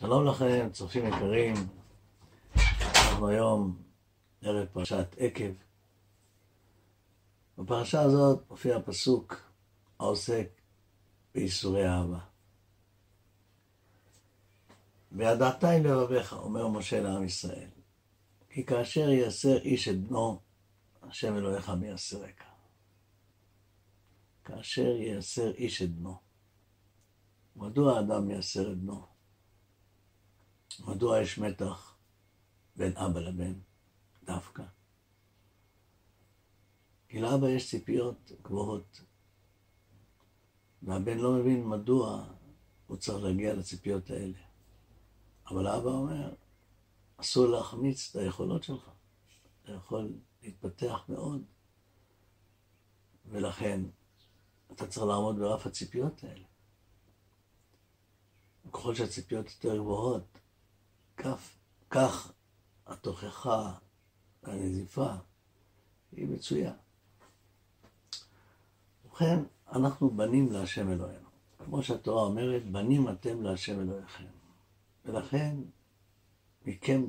שלום לכם, צופים יקרים. אנחנו היום ערב פרשת עקב. בפרשה הזאת מופיע הפסוק העוסק בייסורי אהבה. וידעת עם לבביך, אומר משה לעם ישראל, כי כאשר יאסר איש את בנו, השם אלוהיך מייסרק. כאשר יאסר איש את בנו. מדוע האדם מייסר את בנו? מדוע יש מתח בין אבא לבן דווקא? כי לאבא יש ציפיות גבוהות, והבן לא מבין מדוע הוא צריך להגיע לציפיות האלה. אבל האבא אומר, אסור להחמיץ את היכולות שלך. אתה יכול להתפתח מאוד, ולכן אתה צריך לעמוד ברף הציפיות האלה. ככל שהציפיות יותר גבוהות, כך, כך התוכחה והנזיפה היא מצויה. ובכן, אנחנו בנים להשם אלוהינו. כמו שהתורה אומרת, בנים אתם להשם אלוהיכם. ולכן, מכם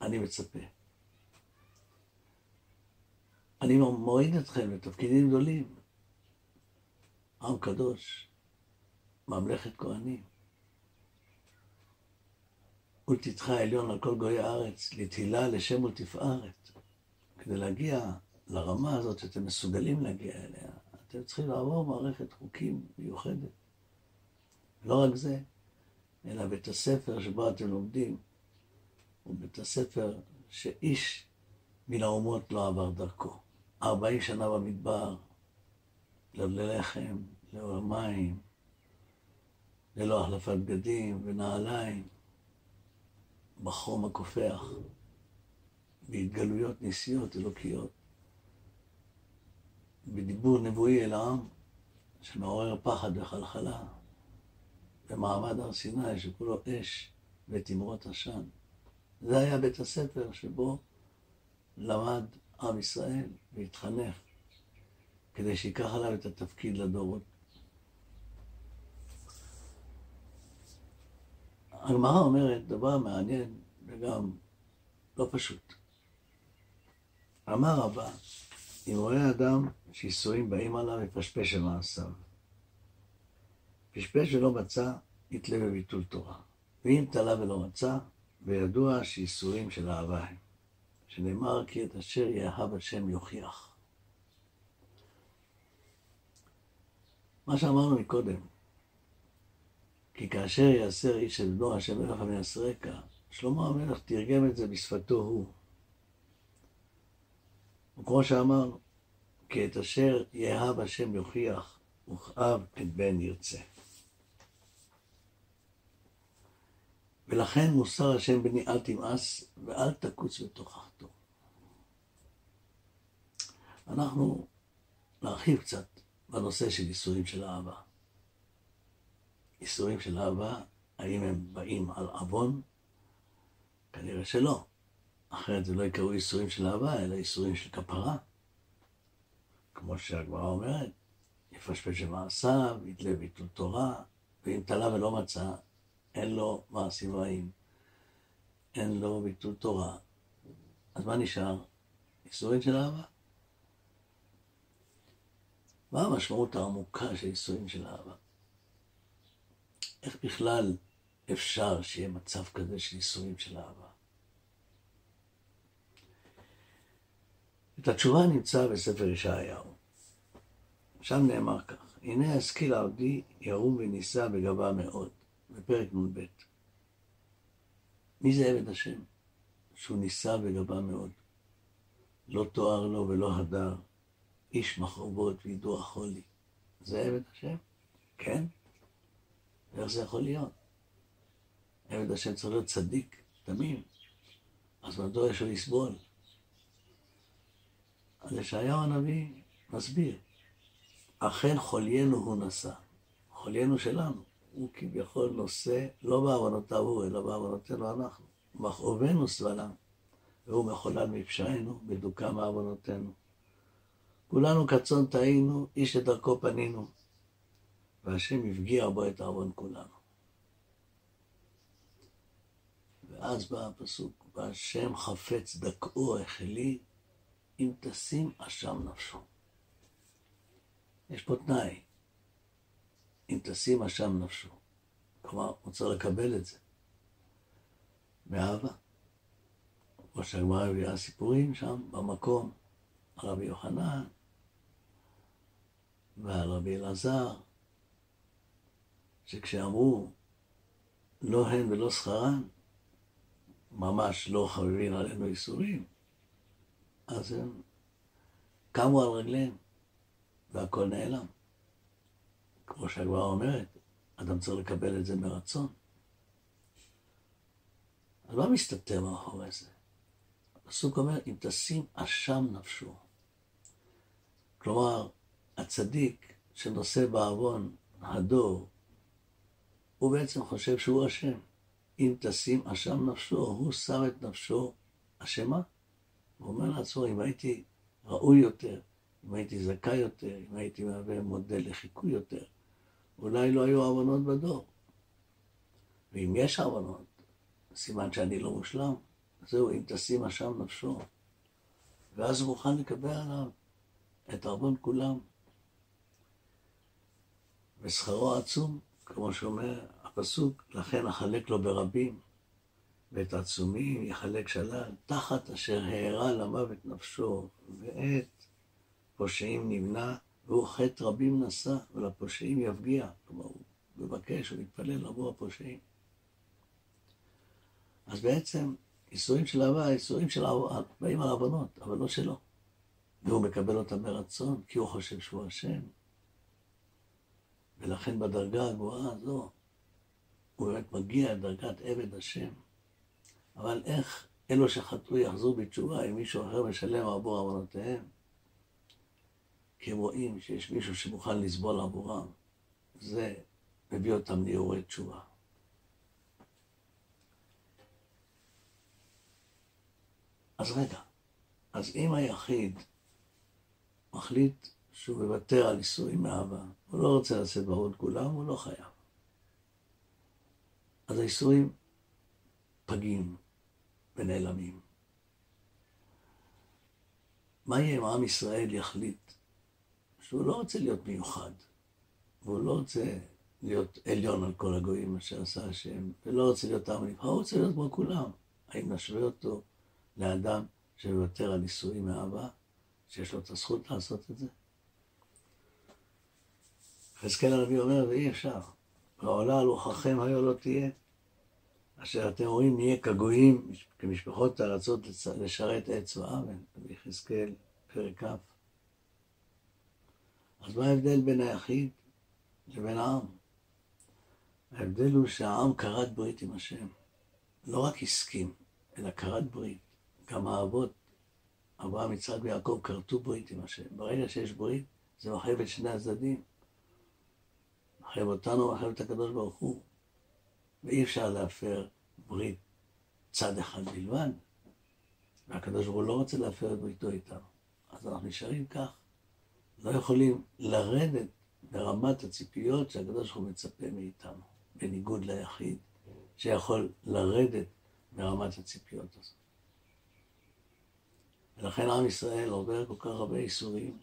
אני מצפה. אני מוריד אתכם לתפקידים גדולים. עם קדוש, ממלכת כהנים. ולתתך העליון על כל גויי הארץ, לתהילה לשם ולתפארת. כדי להגיע לרמה הזאת שאתם מסוגלים להגיע אליה, אתם צריכים לעבור מערכת חוקים מיוחדת. לא רק זה, אלא בית הספר שבו אתם לומדים הוא בית הספר שאיש מן האומות לא עבר דרכו. ארבעים שנה במדבר, ללחם, ללא מים, ללא החלפת בגדים ונעליים. בחום הכופח, בהתגלויות ניסיות אלוקיות, בדיבור נבואי אל העם, שמעורר פחד וחלחלה, במעמד הר סיני שכולו אש ותמרות עשן. זה היה בית הספר שבו למד עם ישראל והתחנך, כדי שיקח עליו את התפקיד לדורות. הגמרא אומרת דבר מעניין וגם לא פשוט. אמר רבה, אם רואה אדם שאיסורים באים עליו, יפשפש על מעשיו. פשפש ולא מצא, יתלה בביטול תורה. ואם תלה ולא מצא, וידוע שאיסורים של אהבה הם. שנאמר כי את אשר יאהב השם יוכיח. מה שאמרנו מקודם, כי כאשר יאסר איש את בנו השם אלך ויסרקה, שלמה המלך תרגם את זה בשפתו הוא. וכמו שאמר, כי את אשר יאהב השם יוכיח, וכאב את בן ירצה. ולכן מוסר השם בני אל תמאס ואל תקוץ בתוכחתו. אנחנו נרחיב קצת בנושא של ייסורים של אהבה. ייסורים של אהבה, האם הם באים על עוון? כנראה שלא. אחרת זה לא יקראו ייסורים של אהבה, אלא ייסורים של כפרה. כמו שהגמרא אומרת, יפשפש במעשיו, יתלה ביטול תורה, ואם תלה ולא מצא, אין לו מעשים רעים, אין לו ביטול תורה. אז מה נשאר? ייסורים של אהבה. מה המשמעות העמוקה של ייסורים של אהבה? איך בכלל אפשר שיהיה מצב כזה של ייסורים של אהבה? את התשובה נמצא בספר ישעיהו. שם נאמר כך, הנה השכיל עבדי ירום ונישא בגבה מאוד, בפרק נ"ב. מי זה עבד השם? שהוא נישא בגבה מאוד. לא תואר לו ולא הדר, איש מחרובות וידוע חולי. זה עבד השם? כן. ואיך זה יכול להיות? עבד השם צריך להיות צדיק, תמים. אז מדוע יש לו לסבול? אז ישעיהו הנביא מסביר, אכן חוליינו הוא נשא, חוליינו שלנו, הוא כביכול נושא לא בעוונותיו הוא, אלא בעוונותינו אנחנו. מכאובנו סבלם, והוא מחולל מפשענו, בדוקה מעוונותינו. כולנו כצאן טעינו, איש את דרכו פנינו, והשם הפגיע בו את העוון כולנו. ואז בא הפסוק, והשם חפץ דכאו החלי, אם תשים אשם נפשו. יש פה תנאי, אם תשים אשם נפשו. כלומר, הוא צריך לקבל את זה. באהבה. כמו שהגמרא הביאה סיפורים שם, במקום, על רבי יוחנן ועל רבי אלעזר, שכשאמרו לא הן ולא שכרן, ממש לא חביבין עלינו איסורים, אז הם קמו על רגליהם והכל נעלם. כמו שהגמרא אומרת, אדם צריך לקבל את זה מרצון. אז מה מסתתר מאחורי זה? הפסוק אומר, אם תשים אשם נפשו. כלומר, הצדיק שנושא בעוון הדור, הוא בעצם חושב שהוא אשם. אם תשים אשם נפשו, הוא שם את נפשו אשמה. הוא אומר לעצמו, אם הייתי ראוי יותר, אם הייתי זכאי יותר, אם הייתי מהווה מודל לחיקוי יותר, אולי לא היו עוונות בדור. ואם יש עוונות, סימן שאני לא מושלם. זהו, אם תשים אשם נפשו. ואז הוא מוכן לקבל עליו את עוון כולם. ושכרו עצום, כמו שאומר הפסוק, לכן אחלק לו ברבים, ואת עצומים יחלק שלל, תחת אשר הערה למוות נפשו, ואת פושעים נמנע, והוא חטא רבים נשא, ולפושעים יפגיע. כלומר, הוא מבקש, הוא מתפלל עבור הפושעים. אז בעצם, איסורים של אהבה, איסורים של אהבה, באים על הבנות, אבל לא שלו. והוא מקבל אותם ברצון, כי הוא חושב שהוא אשם. ולכן בדרגה הגבוהה הזו, הוא באמת מגיע לדרגת עבד השם. אבל איך אלו שחטאו יחזרו בתשובה אם מישהו אחר משלם עבור עוונותיהם? כי הם רואים שיש מישהו שמוכן לסבול עבורם. זה מביא אותם ליורי תשובה. אז רגע, אז אם היחיד מחליט שהוא מוותר על איסורים מאהבה, הוא לא רוצה לשאת בעוד כולם, הוא לא חייב. אז האיסורים פגים ונעלמים. מה יהיה אם עם ישראל יחליט שהוא לא רוצה להיות מיוחד, והוא לא רוצה להיות עליון על כל הגויים אשר עשה השם, ולא רוצה להיות עם נבחר, הוא רוצה להיות כמו כולם. האם נשווה אותו לאדם שמוותר על נישואים מאהבה, שיש לו את הזכות לעשות את זה? חזקאל הנביא אומר, ואי אפשר. ועולה על רוחכם היו לא תהיה. אשר אתם רואים, נהיה כגויים, כמשפחות הארצות לשרת עץ ואבן, ביחזקאל, פרק כ'. אז מה ההבדל בין היחיד לבין העם? ההבדל הוא שהעם כרת ברית עם השם. לא רק הסכים, אלא כרת ברית. גם האבות, אברהם, יצחק ויעקב, כרתו ברית עם השם. ברגע שיש ברית, זה מחייב את שני הצדדים. מחייב אותנו, מחייב את הקדוש ברוך הוא. ואי אפשר להפר ברית צד אחד בלבד. והקדוש ברוך הוא לא רוצה להפר את בריתו איתנו. אז אנחנו נשארים כך. לא יכולים לרדת ברמת הציפיות שהקדוש ברוך הוא מצפה מאיתנו, בניגוד ליחיד, שיכול לרדת ברמת הציפיות הזאת. ולכן עם ישראל עובר כל כך הרבה איסורים,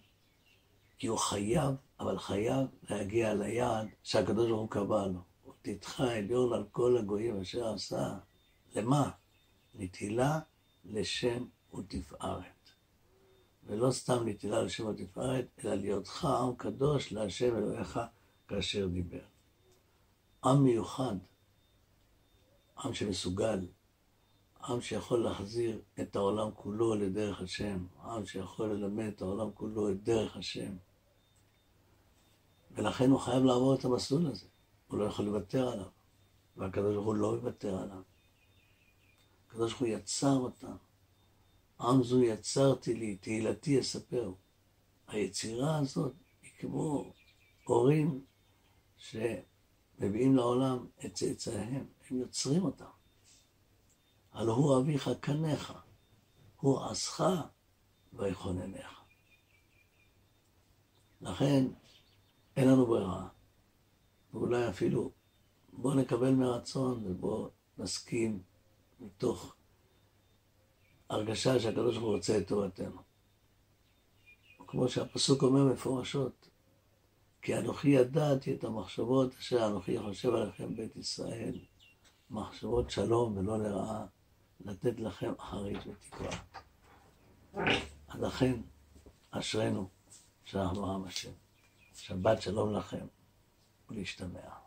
כי הוא חייב, אבל חייב להגיע ליעד שהקדוש ברוך הוא קבע לו. תתך עליון על כל הגויים אשר עשה. למה? נטילה לשם ותפארת. ולא סתם נטילה לשם ותפארת, אלא להיותך עם קדוש להשם אלוהיך כאשר דיבר. עם מיוחד, עם שמסוגל, עם שיכול להחזיר את העולם כולו לדרך השם, עם שיכול ללמד את העולם כולו את דרך השם. ולכן הוא חייב לעבור את המסלול הזה, הוא לא יכול לוותר עליו, והקדוש ברוך הוא לא יוותר עליו. הקדוש ברוך הוא יצר אותם. עם זו יצרתי לי, תהילתי אספר. היצירה הזאת היא כמו הורים שמביאים לעולם את צאצאיהם, הם יוצרים אותם. הלא הוא אביך קניך, הוא עשך ויכוננך. לכן אין לנו ברירה, ואולי אפילו בואו נקבל מרצון ובואו נסכים מתוך הרגשה שהקדוש ברוך הוא רוצה את טובתנו. כמו שהפסוק אומר מפורשות, כי אנוכי ידעתי את המחשבות אשר אנוכי חושב עליכם בית ישראל, מחשבות שלום ולא לרעה, לתת לכם אחרית ותקווה. לכן, אשרינו שאנחנו עם השם. שבת שלום לכם ולהשתמע.